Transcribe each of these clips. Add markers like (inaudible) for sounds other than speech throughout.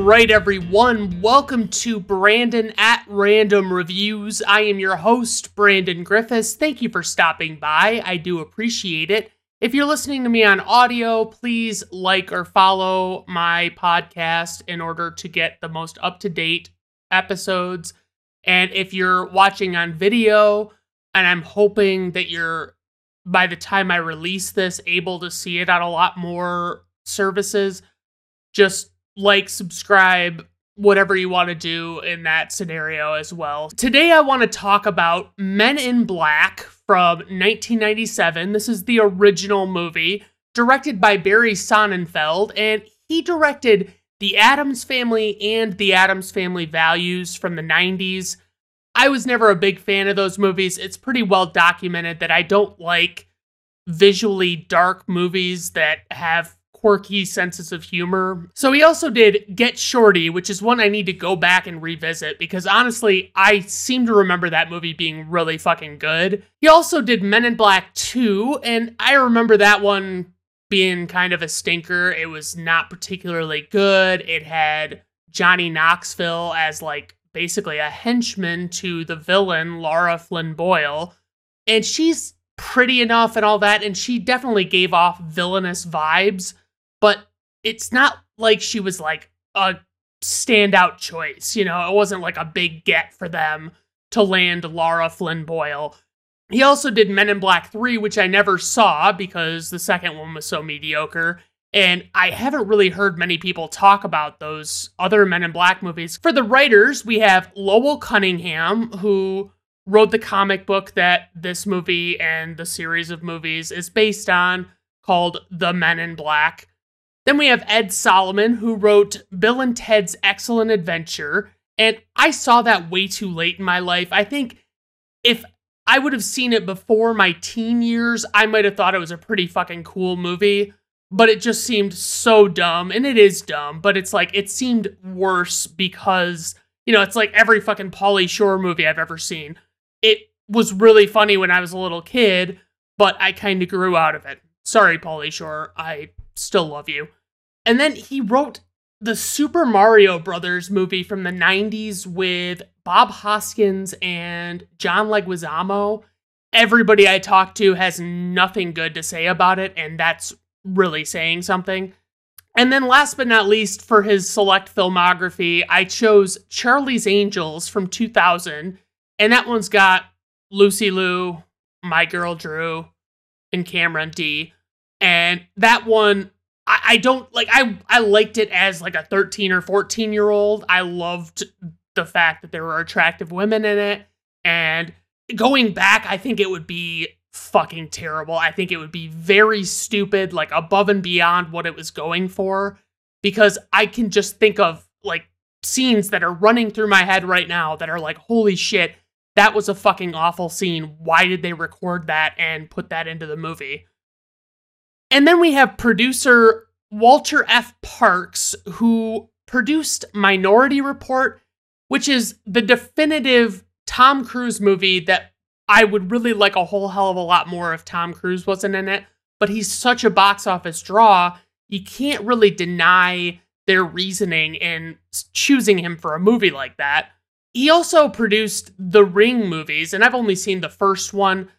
right, everyone. Welcome to Brandon at Random Reviews. I am your host, Brandon Griffes. Thank you for stopping by. I do appreciate it. If you're listening to me on audio, please like or follow my podcast in order to get the most up to date episodes. And if you're watching on video, and I'm hoping that you're, by the time I release this, able to see it on a lot more services, just like, subscribe, whatever you want to do in that scenario as well. Today, I want to talk about Men in Black from 1997. This is the original movie, directed by Barry Sonnenfeld, and he directed The Addams Family and The Addams Family Values from the 90s. I was never a big fan of those movies. It's pretty well documented that I don't like visually dark movies that have quirky senses of humor. So he also did Get Shorty, which is one I need to go back and revisit because honestly, I seem to remember that movie being really fucking good. He also did Men in Black 2, and I remember that one being kind of a stinker. It was not particularly good. It had Johnny Knoxville as like basically a henchman to the villain, Lara Flynn Boyle. And she's pretty enough and all that, and she definitely gave off villainous vibes but it's not like she was like a standout choice. You know, it wasn't like a big get for them to land Lara Flynn Boyle. He also did Men in Black 3, which I never saw because the second one was so mediocre. And I haven't really heard many people talk about those other Men in Black movies. For the writers, we have Lowell Cunningham, who wrote the comic book that this movie and the series of movies is based on called The Men in Black. Then we have Ed Solomon, who wrote Bill and Ted's Excellent Adventure. And I saw that way too late in my life. I think if I would have seen it before my teen years, I might have thought it was a pretty fucking cool movie. But it just seemed so dumb. And it is dumb, but it's like, it seemed worse because, you know, it's like every fucking Pauly Shore movie I've ever seen. It was really funny when I was a little kid, but I kind of grew out of it. Sorry, Pauly Shore. I still love you. And then he wrote the Super Mario Brothers movie from the 90s with Bob Hoskins and John Leguizamo. Everybody I talked to has nothing good to say about it, and that's really saying something. And then, last but not least, for his select filmography, I chose Charlie's Angels from 2000, and that one's got Lucy Liu, My Girl Drew, and Cameron D. And that one, I, I don't like. I I liked it as like a 13 or 14 year old. I loved the fact that there were attractive women in it, and going back, I think it would be fucking terrible. I think it would be very stupid, like above and beyond what it was going for, because I can just think of like scenes that are running through my head right now that are like, holy shit, that was a fucking awful scene. Why did they record that and put that into the movie? And then we have producer Walter F. Parkes, who produced Minority Report, which is the definitive Tom Cruise movie that I would really like a whole hell of a lot more if Tom Cruise wasn't in it. But he's such a box office draw, you can't really deny their reasoning in choosing him for a movie like that. He also produced the Ring movies, and I've only seen the first one.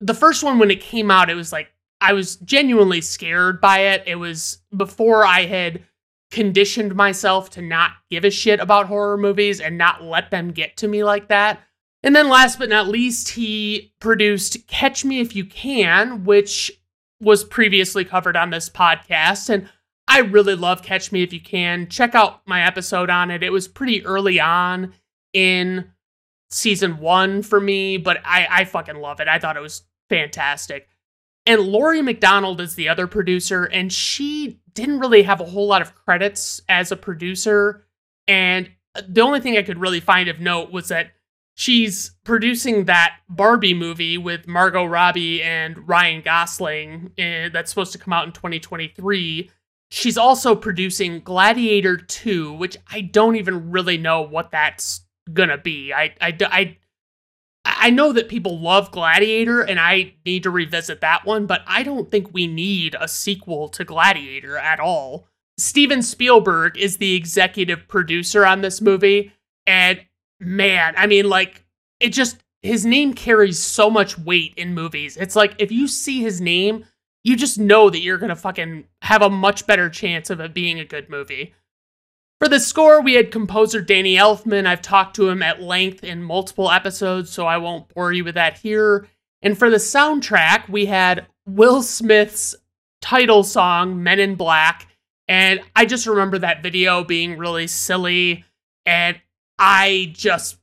The first one, when it came out, it was like I was genuinely scared by it. It was before I had conditioned myself to not give a shit about horror movies and not let them get to me like that. And then last but not least, he produced Catch Me If You Can, which was previously covered on this podcast. And I really love Catch Me If You Can. Check out my episode on it. It was pretty early on in season one for me, but I, I fucking love it. I thought it was fantastic. And Laurie MacDonald is the other producer, and she didn't really have a whole lot of credits as a producer. And the only thing I could really find of note was that she's producing that Barbie movie with Margot Robbie and Ryan Gosling uh, that's supposed to come out in 2023. She's also producing Gladiator 2, which I don't even really know what that's gonna be. I, I, I I know that people love Gladiator and I need to revisit that one, but I don't think we need a sequel to Gladiator at all. Steven Spielberg is the executive producer on this movie. And man, I mean, like, it just, his name carries so much weight in movies. It's like if you see his name, you just know that you're to fucking have a much better chance of it being a good movie. For the score, we had composer Danny Elfman. I've talked to him at length in multiple episodes, so I won't bore you with that here. And for the soundtrack, we had Will Smith's title song, Men in Black. And I just remember that video being really silly. And I just,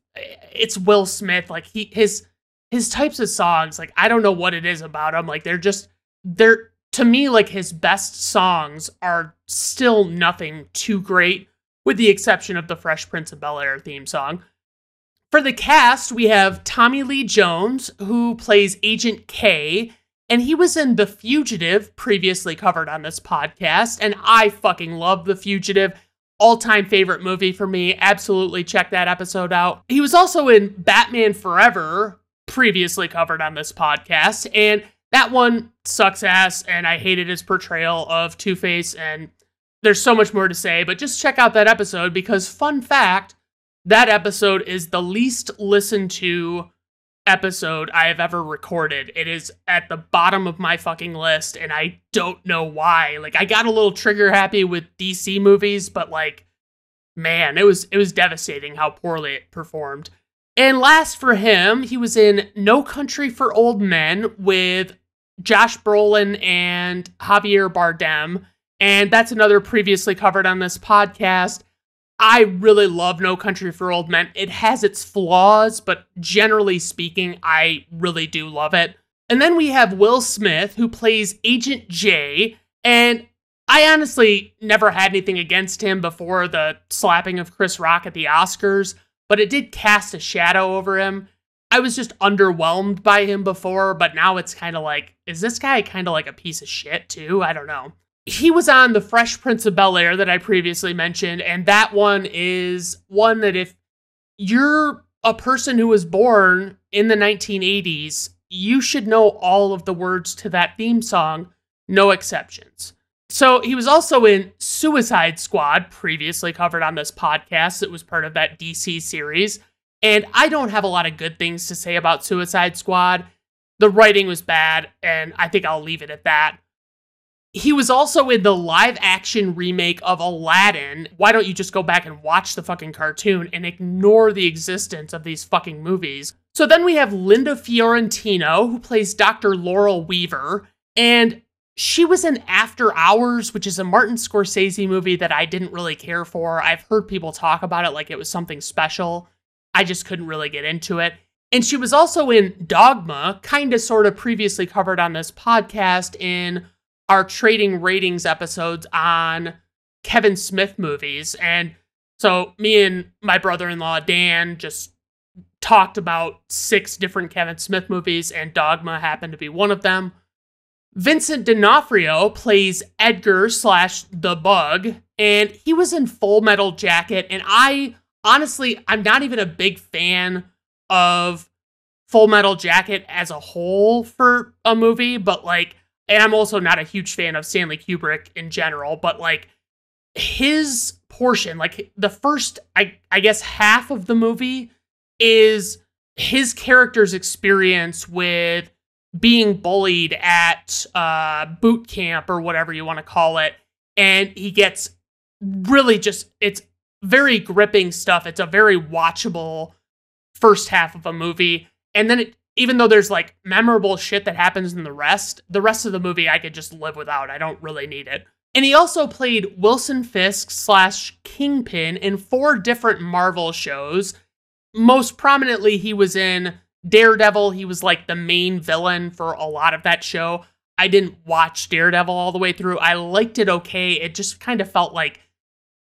it's Will Smith. Like, he, his, his types of songs, like, I don't know what it is about them. Like, they're just, they're, to me, like, his best songs are still nothing too great with the exception of the Fresh Prince of Bel Air theme song. For the cast, we have Tommy Lee Jones, who plays Agent K, and he was in The Fugitive, previously covered on this podcast, and I fucking love The Fugitive. All time favorite movie for me. Absolutely check that episode out. He was also in Batman Forever, previously covered on this podcast, and that one sucks ass, and I hated his portrayal of Two Face, and there's so much more to say, but just check out that episode because, fun fact, that episode is the least listened to episode I have ever recorded. It is at the bottom of my fucking list, and I don't know why. Like, I got a little trigger happy with DC movies, but like, man, it was it was devastating how poorly it performed. And last for him, he was in No Country for Old Men with Josh Brolin and Javier Bardem. And that's another previously covered on this podcast. I really love No Country for Old Men. It has its flaws, but generally speaking, I really do love it. And then we have Will Smith, who plays Agent J. And I honestly never had anything against him before the slapping of Chris Rock at the Oscars, but it did cast a shadow over him. I was just underwhelmed by him before, but now it's kind of like, is this guy kind of like a piece of shit too? I don't know he was on the Fresh Prince of Bel Air that I previously mentioned, and that one is one that if you're a person who was born in the 1980s, you should know all of the words to that theme song, no exceptions. So he was also in Suicide Squad, previously covered on this podcast. It was part of that DC series. And I don't have a lot of good things to say about Suicide Squad. The writing was bad, and I think I'll leave it at that. He was also in the live action remake of Aladdin. Why don't you just go back and watch the fucking cartoon and ignore the existence of these fucking movies? So then we have Linda Fiorentino, who plays Dr. Laurel Weaver, and she was in After Hours, which is a Martin Scorsese movie that I didn't really care for. I've heard people talk about it like it was something special. I just couldn't really get into it. And she was also in Dogma, kind of sort of previously covered on this podcast in our trading ratings episodes on Kevin Smith movies. And so me and my brother in law, Dan, just talked about six different Kevin Smith movies, and Dogma happened to be one of them. Vincent D'Onofrio plays Edgar slash the Bug, and he was in Full Metal Jacket. And I honestly, I'm not even a big fan of Full Metal Jacket as a whole for a movie, but like and I'm also not a huge fan of Stanley Kubrick in general, but like his portion, like the first, I, I guess, half of the movie is his character's experience with being bullied at uh, boot camp or whatever you want to call it. And he gets really just, it's very gripping stuff. It's a very watchable first half of a movie. And then it even though there's like memorable shit that happens in the rest, the rest of the movie I could just live without. I don't really need it. And he also played Wilson Fisk slash Kingpin in four different Marvel shows. Most prominently, he was in Daredevil. He was like the main villain for a lot of that show. I didn't watch Daredevil all the way through. I liked it okay. It just kind of felt like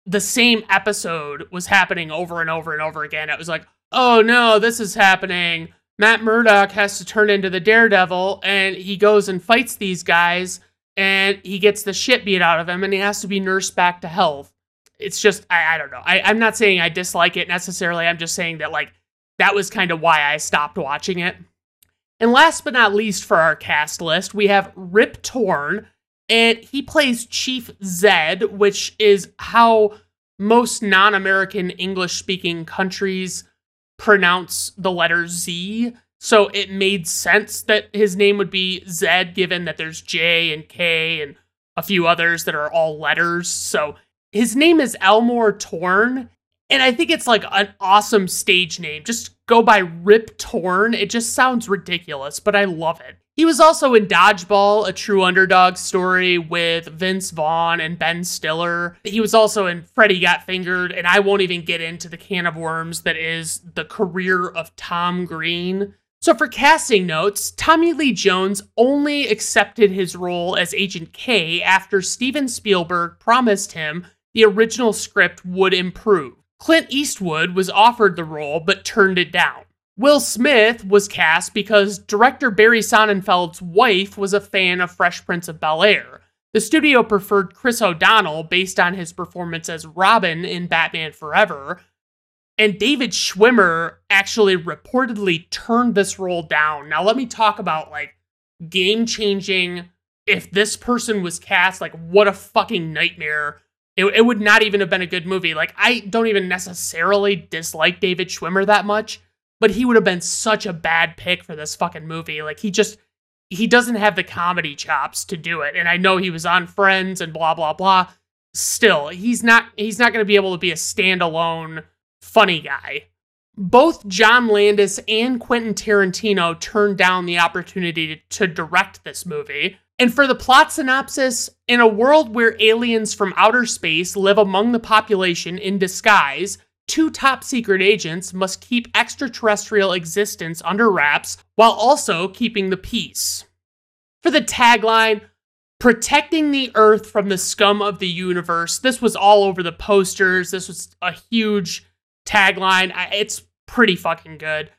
the same episode was happening over and over and over again. It was like, oh no, this is happening Matt Murdock has to turn into the Daredevil and he goes and fights these guys and he gets the shit beat out of him and he has to be nursed back to health. It's just, I, I don't know. I, I'm not saying I dislike it necessarily. I'm just saying that, like, that was kind of why I stopped watching it. And last but not least for our cast list, we have Rip Torn. and he plays Chief Zed, which is how most non American English speaking countries pronounce the letter Z. So it made sense that his name would be Zed, given that there's J and K and a few others that are all letters. So his name is Elmore Torn. And I think it's like an awesome stage name. Just go by Rip Torn. It just sounds ridiculous, but I love it. He was also in Dodgeball, a true underdog story with Vince Vaughn and Ben Stiller. He was also in Freddy Got Fingered, and I won't even get into the can of worms that is the career of Tom Green. So, for casting notes, Tommy Lee Jones only accepted his role as Agent K after Steven Spielberg promised him the original script would improve. Clint Eastwood was offered the role but turned it down. Will Smith was cast because director Barry Sonnenfeld's wife was a fan of Fresh Prince of Bel Air. The studio preferred Chris O'Donnell based on his performance as Robin in Batman Forever. And David Schwimmer actually reportedly turned this role down. Now, let me talk about like game changing. If this person was cast, like, what a fucking nightmare. It, it would not even have been a good movie. Like, I don't even necessarily dislike David Schwimmer that much but he would have been such a bad pick for this fucking movie. Like he just he doesn't have the comedy chops to do it. And I know he was on Friends and blah blah blah. Still, he's not he's not going to be able to be a standalone funny guy. Both John Landis and Quentin Tarantino turned down the opportunity to direct this movie. And for the plot synopsis, in a world where aliens from outer space live among the population in disguise, two top secret agents must keep extraterrestrial existence under wraps while also keeping the peace. For the tagline, protecting the Earth from the scum of the universe, this was all over the posters. This was a huge tagline. It's pretty fucking good.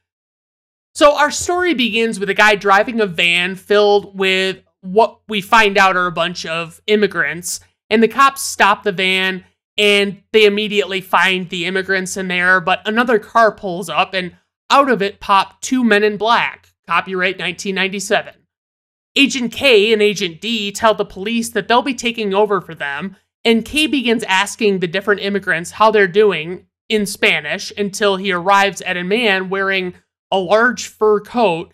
So, our story begins with a guy driving a van filled with what we find out are a bunch of immigrants, and the cops stop the van and they immediately find the immigrants in there, but another car pulls up and out of it pop two men in black, copyright 1997. Agent K and Agent D tell the police that they'll be taking over for them, and K begins asking the different immigrants how they're doing in Spanish until he arrives at a man wearing a large fur coat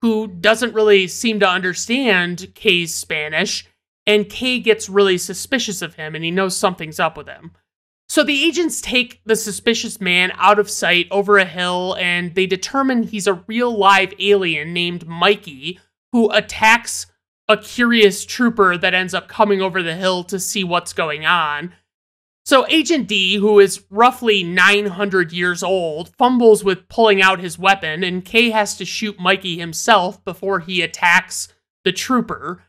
who doesn't really seem to understand K's Spanish and K gets really suspicious of him and he knows something's up with him. So the agents take the suspicious man out of sight over a hill and they determine he's a real live alien named Mikey who attacks a curious trooper that ends up coming over the hill to see what's going on. So Agent D, who is roughly 900 years old, fumbles with pulling out his weapon and K has to shoot Mikey himself before he attacks the trooper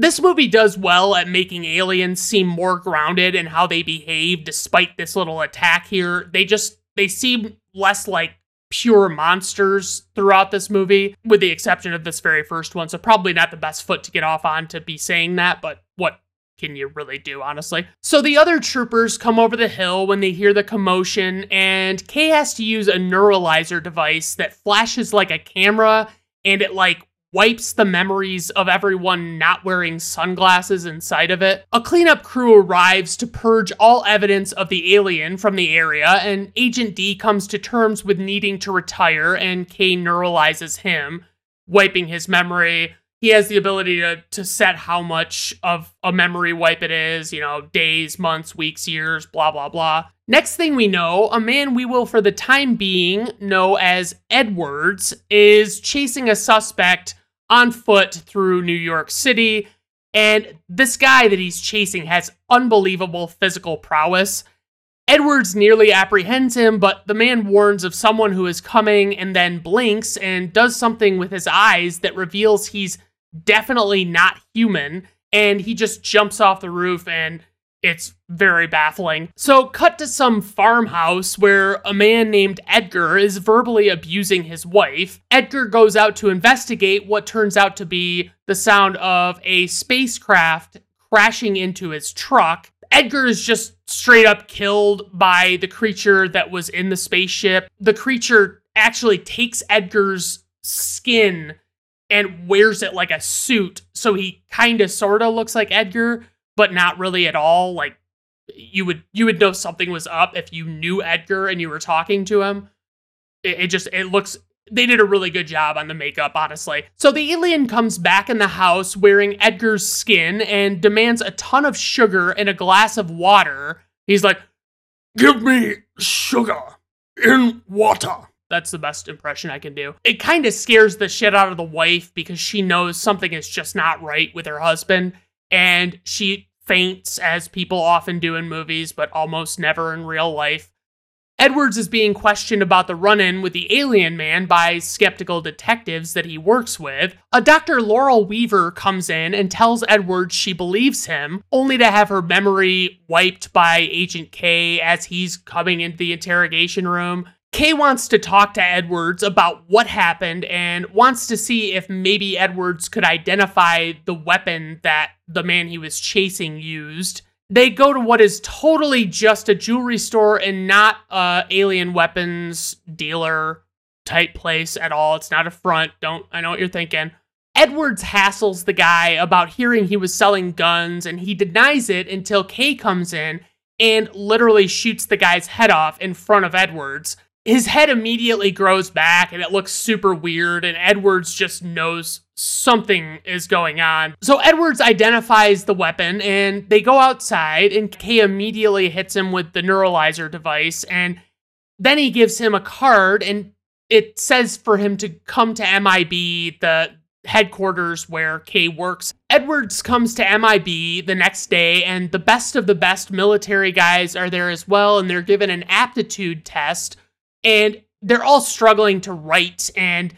this movie does well at making aliens seem more grounded in how they behave despite this little attack here. They just they seem less like pure monsters throughout this movie, with the exception of this very first one. So probably not the best foot to get off on to be saying that, but what can you really do, honestly? So the other troopers come over the hill when they hear the commotion, and Kay has to use a neuralizer device that flashes like a camera and it like wipes the memories of everyone not wearing sunglasses inside of it. A cleanup crew arrives to purge all evidence of the alien from the area, and Agent D comes to terms with needing to retire, and K neuralizes him, wiping his memory. He has the ability to, to set how much of a memory wipe it is, you know, days, months, weeks, years, blah, blah, blah. Next thing we know, a man we will for the time being know as Edwards is chasing a suspect on foot through New York City. And this guy that he's chasing has unbelievable physical prowess. Edwards nearly apprehends him, but the man warns of someone who is coming and then blinks and does something with his eyes that reveals he's definitely not human. And he just jumps off the roof and it's very baffling. So, cut to some farmhouse where a man named Edgar is verbally abusing his wife. Edgar goes out to investigate what turns out to be the sound of a spacecraft crashing into his truck. Edgar is just straight up killed by the creature that was in the spaceship. The creature actually takes Edgar's skin and wears it like a suit. So he kind of sort of looks like Edgar, but not really at all. Like you would you would know something was up if you knew Edgar and you were talking to him. It, it just it looks they did a really good job on the makeup, honestly. So the alien comes back in the house wearing Edgar's skin and demands a ton of sugar and a glass of water. He's like, Give me sugar in water. That's the best impression I can do. It kind of scares the shit out of the wife because she knows something is just not right with her husband. And she faints, as people often do in movies, but almost never in real life. Edwards is being questioned about the run in with the alien man by skeptical detectives that he works with. A Dr. Laurel Weaver comes in and tells Edwards she believes him, only to have her memory wiped by Agent K as he's coming into the interrogation room. Kay wants to talk to Edwards about what happened and wants to see if maybe Edwards could identify the weapon that the man he was chasing used they go to what is totally just a jewelry store and not a alien weapons dealer type place at all. It's not a front. Don't I know what you're thinking. Edwards hassles the guy about hearing he was selling guns and he denies it until Kay comes in and literally shoots the guy's head off in front of Edwards his head immediately grows back and it looks super weird and edwards just knows something is going on so edwards identifies the weapon and they go outside and kay immediately hits him with the neuralizer device and then he gives him a card and it says for him to come to mib the headquarters where Kay works. Edwards comes to MIB the next day, and the best of the best military guys are there as well, and they're given an aptitude test and they're all struggling to write and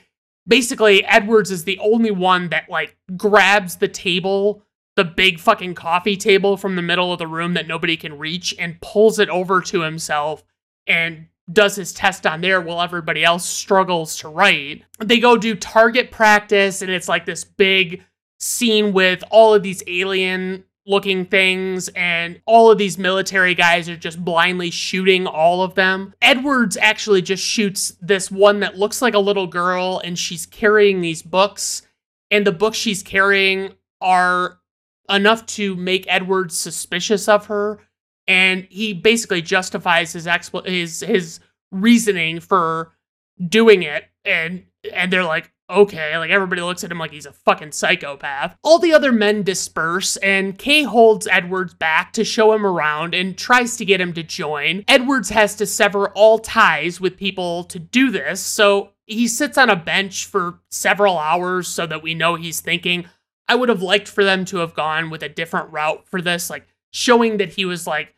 basically Edwards is the only one that like grabs the table, the big fucking coffee table from the middle of the room that nobody can reach and pulls it over to himself and does his test on there while everybody else struggles to write. They go do target practice and it's like this big scene with all of these alien looking things, and all of these military guys are just blindly shooting all of them. Edwards actually just shoots this one that looks like a little girl, and she's carrying these books, and the books she's carrying are enough to make Edwards suspicious of her, and he basically justifies his expl- his his reasoning for doing it, and and they're like, okay, like everybody looks at him like he's a fucking psychopath. All the other men disperse, and Kay holds Edwards back to show him around and tries to get him to join. Edwards has to sever all ties with people to do this, so he sits on a bench for several hours so that we know he's thinking. I would have liked for them to have gone with a different route for this, like showing that he was like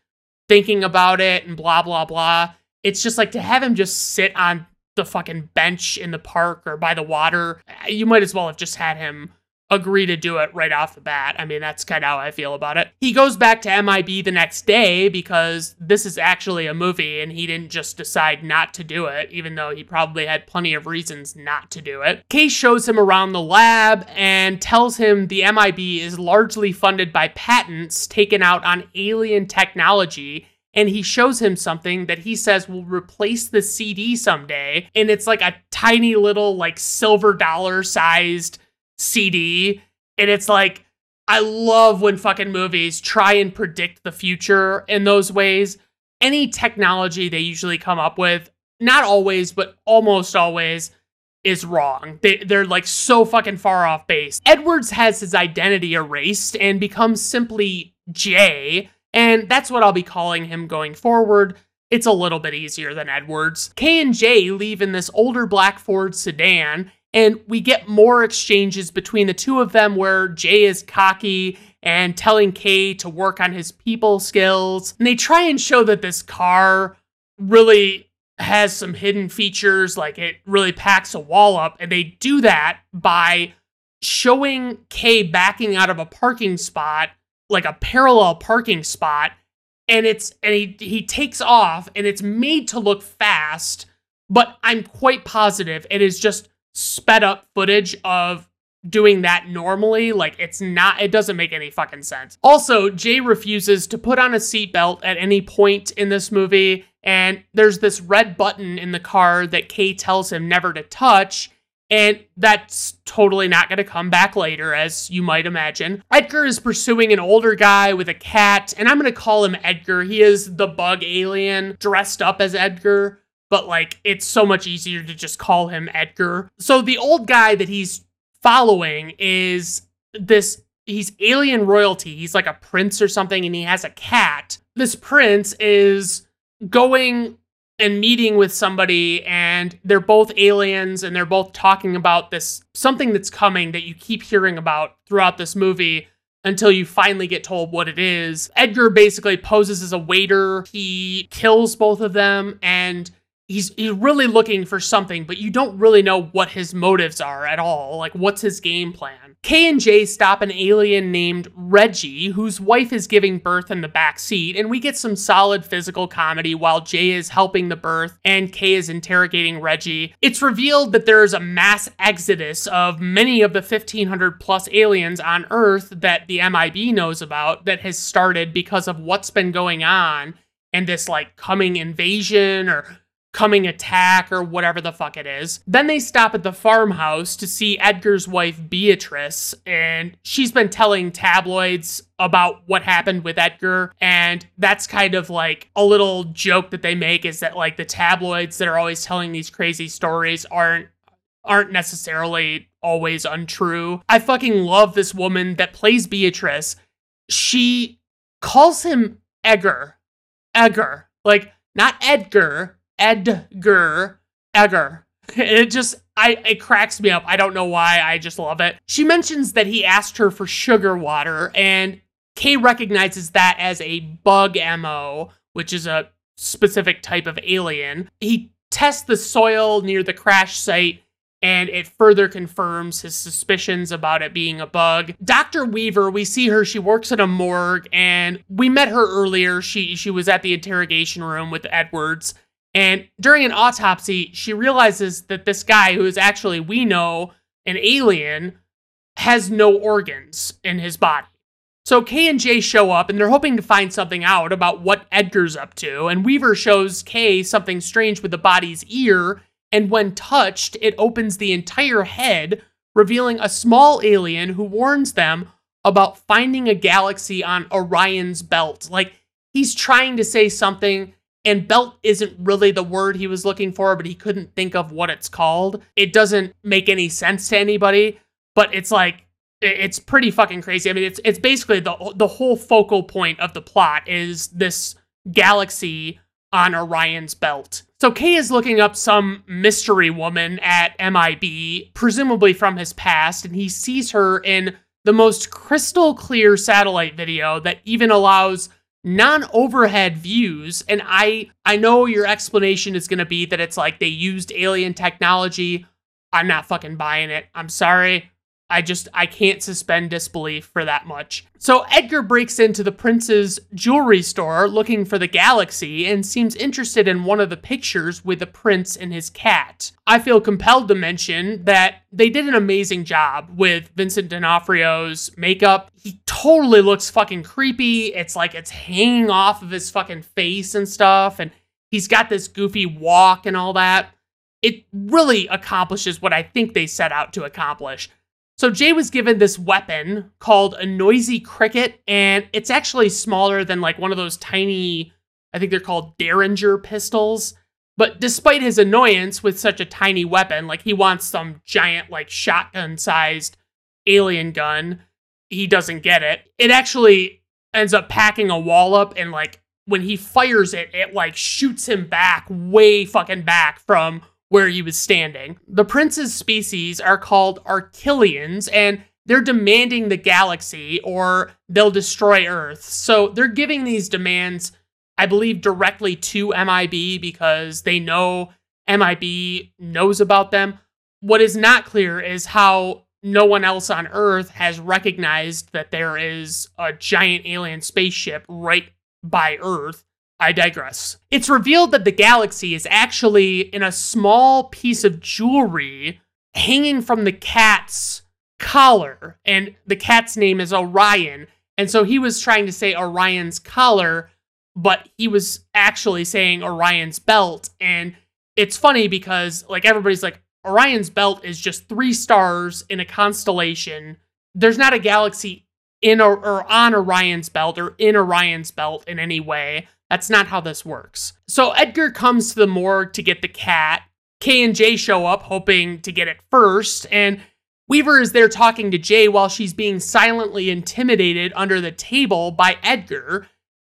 thinking about it and blah, blah, blah. It's just like to have him just sit on the fucking bench in the park or by the water. You might as well have just had him agree to do it right off the bat. I mean, that's kind of how I feel about it. He goes back to MIB the next day because this is actually a movie and he didn't just decide not to do it, even though he probably had plenty of reasons not to do it. Case shows him around the lab and tells him the MIB is largely funded by patents taken out on alien technology and he shows him something that he says will replace the CD someday. And it's like a tiny little, like, silver dollar sized CD. And it's like, I love when fucking movies try and predict the future in those ways. Any technology they usually come up with, not always, but almost always, is wrong. They, they're like so fucking far off base. Edwards has his identity erased and becomes simply Jay, and that's what I'll be calling him going forward. It's a little bit easier than Edwards. K and J leave in this older black Ford sedan, and we get more exchanges between the two of them where Jay is cocky and telling K to work on his people skills. And they try and show that this car really has some hidden features, like it really packs a wall up. And they do that by showing K backing out of a parking spot like a parallel parking spot and it's and he he takes off and it's made to look fast but i'm quite positive it is just sped up footage of doing that normally. Like it's not it doesn't make any fucking sense. Also jay refuses to put on a seatbelt at any point in this movie and there's this red button in the car that kay tells him never to touch And that's totally not going to come back later, as you might imagine. Edgar is pursuing an older guy with a cat, and I'm going to call him Edgar. He is the bug alien dressed up as Edgar, but like it's so much easier to just call him Edgar. So the old guy that he's following is this he's alien royalty. He's like a prince or something, and he has a cat. This prince is going and meeting with somebody and they're both aliens and they're both talking about this something that's coming that you keep hearing about throughout this movie until you finally get told what it is. Edgar basically poses as a waiter. He kills both of them and he's he's really looking for something, but you don't really know what his motives are at all. Like what's his game plan? K and J stop an alien named Reggie, whose wife is giving birth in the back seat, and we get some solid physical comedy while Jay is helping the birth and K is interrogating Reggie. It's revealed that there is a mass exodus of many of the 1500 plus aliens on Earth that the MIB knows about that has started because of what's been going on and this like coming invasion or coming attack or whatever the fuck it is. Then they stop at the farmhouse to see Edgar's wife Beatrice, and she's been telling tabloids about what happened with Edgar. And that's kind of like a little joke that they make is that like the tabloids that are always telling these crazy stories aren't aren't necessarily always untrue. I fucking love this woman that plays Beatrice. She calls him Edgar. Edgar. Like not Edgar, Edgar. Edgar. (laughs) It just I it cracks me up. I don't know why. I just love it. She mentions that he asked her for sugar water, and Kay recognizes that as a bug MO, which is a specific type of alien. He tests the soil near the crash site and it further confirms his suspicions about it being a bug. Dr. Weaver, we see her, she works at a morgue and we met her earlier. She she was at the interrogation room with Edwards and during an autopsy, she realizes that this guy, who is actually, we know, an alien, has no organs in his body. So Kay and Jay show up and they're hoping to find something out about what Edgar's up to. And Weaver shows Kay something strange with the body's ear. And when touched, it opens the entire head, revealing a small alien who warns them about finding a galaxy on Orion's belt. Like he's trying to say something and belt isn't really the word he was looking for, but he couldn't think of what it's called. It doesn't make any sense to anybody, but it's like it's pretty fucking crazy. I mean, it's it's basically the the whole focal point of the plot is this galaxy on Orion's belt. So Kay is looking up some mystery woman at MIB, presumably from his past, and he sees her in the most crystal clear satellite video that even allows non-overhead views and i i know your explanation is going to be that it's like they used alien technology. I'm not fucking buying it. I'm sorry I just I can't suspend disbelief for that much. So Edgar breaks into the prince's jewelry store looking for the galaxy and seems interested in one of the pictures with the prince and his cat. I feel compelled to mention that they did an amazing job with Vincent D'Onofrio's makeup. He totally looks fucking creepy. It's like it's hanging off of his fucking face and stuff and he's got this goofy walk and all that. It really accomplishes what I think they set out to accomplish. So Jay was given this weapon called a noisy cricket, and it's actually smaller than like one of those tiny, I think they're called Derringer pistols. But despite his annoyance with such a tiny weapon, like he wants some giant, like shotgun sized alien gun, he doesn't get it. It actually ends up packing a wall up, and like when he fires it, it like shoots him back, way fucking back from where he was standing. The prince's species are called Arquillians, and they're demanding the galaxy or they'll destroy Earth. So they're giving these demands, I believe, directly to MIB because they know MIB knows about them. What is not clear is how no one else on Earth has recognized that there is a giant alien spaceship right by Earth. I digress. It's revealed that the galaxy is actually in a small piece of jewelry hanging from the cat's collar, and the cat's name is Orion. And so he was trying to say Orion's collar, but he was actually saying Orion's belt. And it's funny because, like, everybody's like, Orion's belt is just three stars in a constellation. There's not a galaxy in or, or on Orion's belt or in Orion's belt in any way. That's not how this works. So Edgar comes to the morgue to get the cat. K and J show up hoping to get it first, and Weaver is there talking to Jay while she's being silently intimidated under the table by Edgar.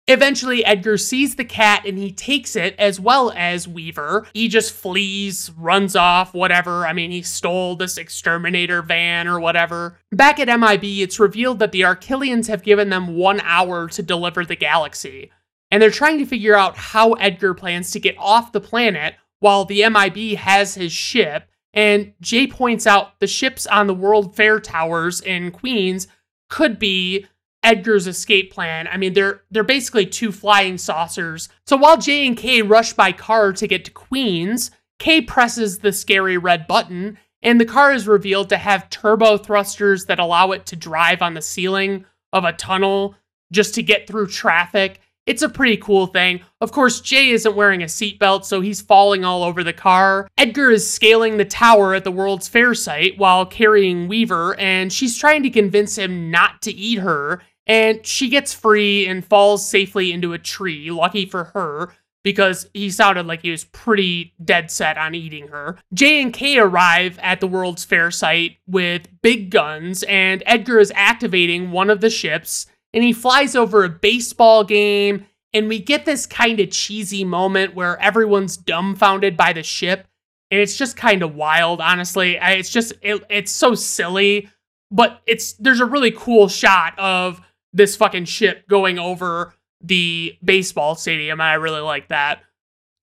Eventually, Edgar sees the cat and he takes it as well as Weaver. He just flees, runs off, whatever. I mean, he stole this exterminator van or whatever. Back at MIB, it's revealed that the Arquillians have given them one hour to deliver the galaxy. And they're trying to figure out how Edgar plans to get off the planet while the MIB has his ship. And Jay points out the ships on the World Fair towers in Queens could be Edgar's escape plan. I mean, they're they're basically two flying saucers. So while J and K rush by car to get to Queens, K presses the scary red button, and the car is revealed to have turbo thrusters that allow it to drive on the ceiling of a tunnel just to get through traffic. It's a pretty cool thing. Of course, Jay isn't wearing a seatbelt, so he's falling all over the car. Edgar is scaling the tower at the World's Fair site while carrying Weaver, and she's trying to convince him not to eat her and she gets free and falls safely into a tree. Lucky for her, because he sounded like he was pretty dead set on eating her. J and K arrive at the World's Fair site with big guns, and Edgar is activating one of the ships, and he flies over a baseball game, and we get this kind of cheesy moment where everyone's dumbfounded by the ship, and it's just kind of wild, honestly. It's just it, it's so silly, but it's there's a really cool shot of this fucking ship going over the baseball stadium. And I really like that.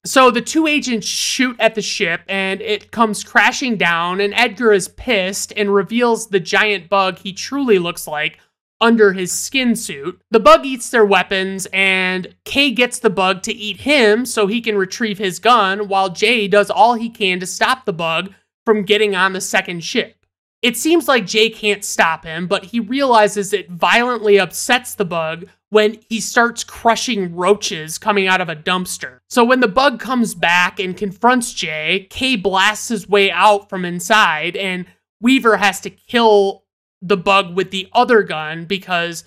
So the two agents shoot at the ship and it comes crashing down, and Edgar is pissed and reveals the giant bug he truly looks like under his skin suit. The bug eats their weapons, and K gets the bug to eat him so he can retrieve his gun, while Jay does all he can to stop the bug from getting on the second ship. It seems like Jay can't stop him, but he realizes it violently upsets the bug when he starts crushing roaches coming out of a dumpster. So when the bug comes back and confronts Jay, K blasts his way out from inside, and Weaver has to kill the bug with the other gun because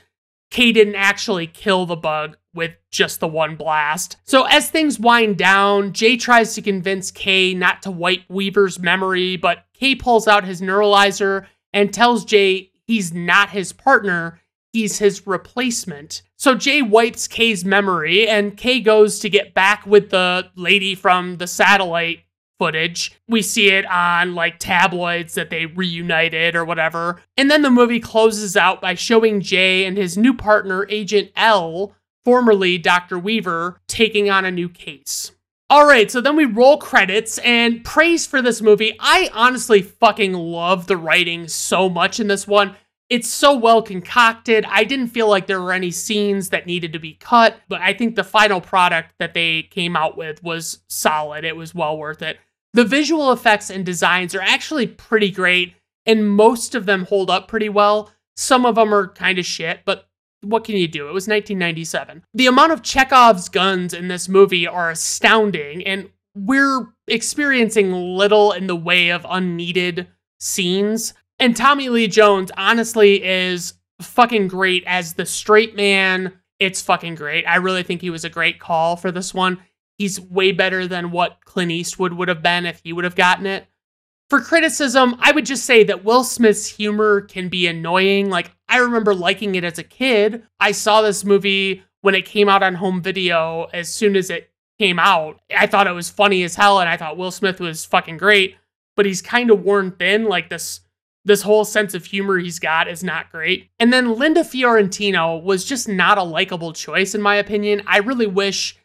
K didn't actually kill the bug with just the one blast. So as things wind down, Jay tries to convince K not to wipe Weaver's memory, but K pulls out his neuralizer and tells Jay he's not his partner, he's his replacement. So Jay wipes K's memory and K goes to get back with the lady from the satellite footage. We see it on like tabloids that they reunited or whatever. And then the movie closes out by showing Jay and his new partner, Agent L, formerly Dr. Weaver, taking on a new case. All right, so then we roll credits and praise for this movie. I honestly fucking love the writing so much in this one. It's so well concocted. I didn't feel like there were any scenes that needed to be cut, but I think the final product that they came out with was solid. It was well worth it. The visual effects and designs are actually pretty great, and most of them hold up pretty well. Some of them are kind of shit, but what can you do? It was 1997. The amount of Chekhov's guns in this movie are astounding, and we're experiencing little in the way of unneeded scenes. And Tommy Lee Jones, honestly, is fucking great as the straight man. It's fucking great. I really think he was a great call for this one. He's way better than what Clint Eastwood would have been if he would have gotten it. For criticism, I would just say that Will Smith's humor can be annoying. Like, I remember liking it as a kid. I saw this movie when it came out on home video as soon as it came out. I thought it was funny as hell and I thought Will Smith was fucking great, but he's kind of worn thin. Like, this this whole sense of humor he's got is not great. And then Linda Fiorentino was just not a likable choice, in my opinion. I really wish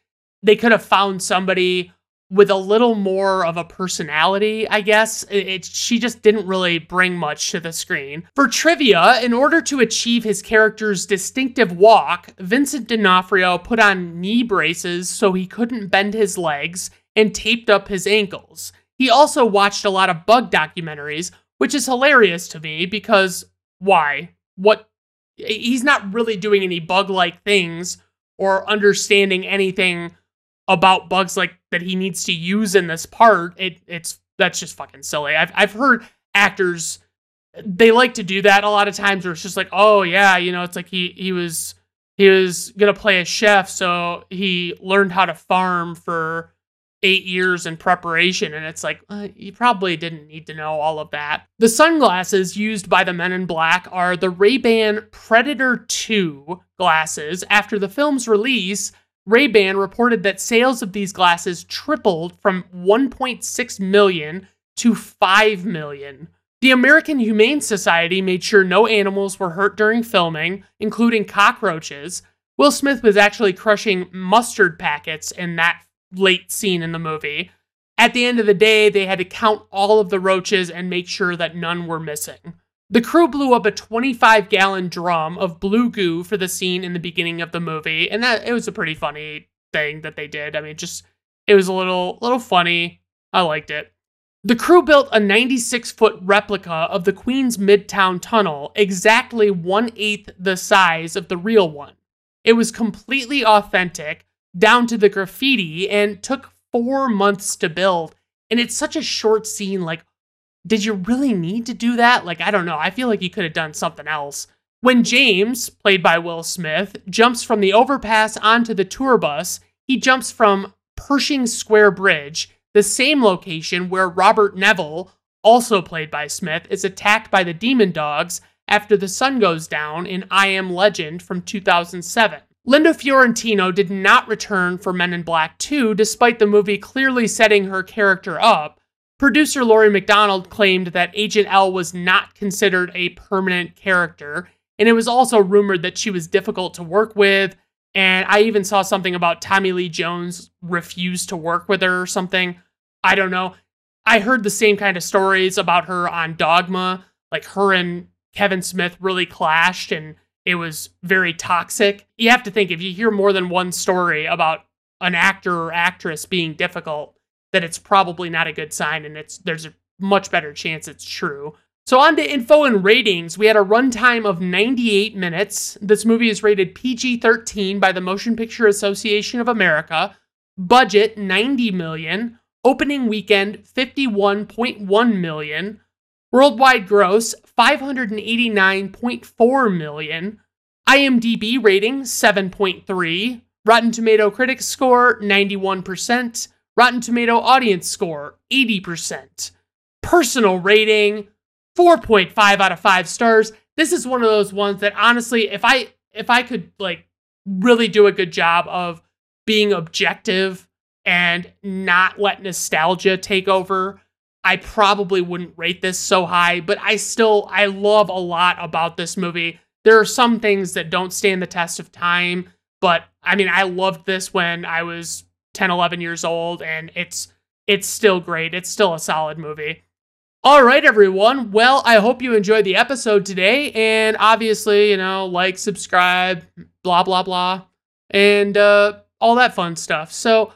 they could have found somebody with a little more of a personality, I guess. It, it, she just didn't really bring much to the screen. For trivia, in order to achieve his character's distinctive walk, Vincent D'Onofrio put on knee braces so he couldn't bend his legs and taped up his ankles. He also watched a lot of bug documentaries, which is hilarious to me because why? What? He's not really doing any bug like things or understanding anything about bugs like that he needs to use in this part, it it's that's just fucking silly. I've I've heard actors they like to do that a lot of times where it's just like, oh yeah, you know, it's like he he was he was gonna play a chef, so he learned how to farm for eight years in preparation. And it's like, uh, you probably didn't need to know all of that. The sunglasses used by the men in black are the Ray-Ban Predator 2 glasses. After the film's release, Ray-Ban reported that sales of these glasses tripled from 1.6 million to 5 million. The American Humane Society made sure no animals were hurt during filming, including cockroaches. Will Smith was actually crushing mustard packets in that late scene in the movie. At the end of the day, they had to count all of the roaches and make sure that none were missing. The crew blew up a 25 gallon drum of blue goo for the scene in the beginning of the movie, and that it was a pretty funny thing that they did. I mean, just it was a little little funny. I liked it. The crew built a 96 foot replica of the Queens Midtown Tunnel, exactly one eighth the size of the real one. It was completely authentic, down to the graffiti and took four months to build. And it's such a short scene. Like, did you really need to do that? Like, I don't know. I feel like you could have done something else. When James, played by Will Smith, jumps from the overpass onto the tour bus, he jumps from Pershing Square Bridge, the same location where Robert Neville, also played by Smith, is attacked by the demon dogs after the sun goes down in I Am Legend from 2007. Linda Fiorentino did not return for Men in Black 2, despite the movie clearly setting her character up. Producer Laurie MacDonald claimed that Agent L was not considered a permanent character, and it was also rumored that she was difficult to work with. And I even saw something about Tommy Lee Jones refused to work with her or something. I don't know. I heard the same kind of stories about her on Dogma. Like her and Kevin Smith really clashed, and it was very toxic. You have to think if you hear more than one story about an actor or actress being difficult, that it's probably not a good sign and it's there's a much better chance it's true. So on to info and ratings. We had a runtime of 98 minutes. This movie is rated PG-13 by the Motion Picture Association of America. Budget 90 million. Opening weekend 51.1 million. Worldwide gross 589.4 million. IMDb rating 7.3. Rotten Tomato Critics score 91%. Rotten Tomato audience score 80%. Personal rating 4.5 out of 5 stars. This is one of those ones that honestly if I if I could like really do a good job of being objective and not let nostalgia take over, I probably wouldn't rate this so high, but I still I love a lot about this movie. There are some things that don't stand the test of time, but I mean, I loved this when I was 10, 11 years old and it's it's still great. It's still a solid movie. All right, everyone. Well, I hope you enjoyed the episode today. And obviously, you know, like, subscribe, blah, blah, blah, and uh, all that fun stuff. So,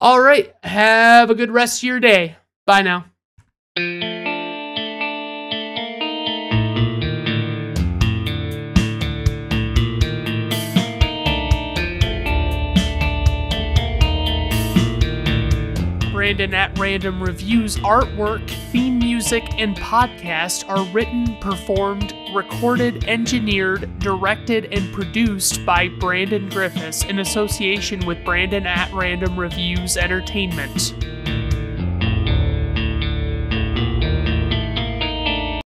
all right, have a good rest of your day. Bye now. Brandon at Random Reviews artwork, theme music, and podcast are written, performed, recorded, engineered, directed, and produced by Brandon Griffes in association with Brandon at Random Reviews Entertainment.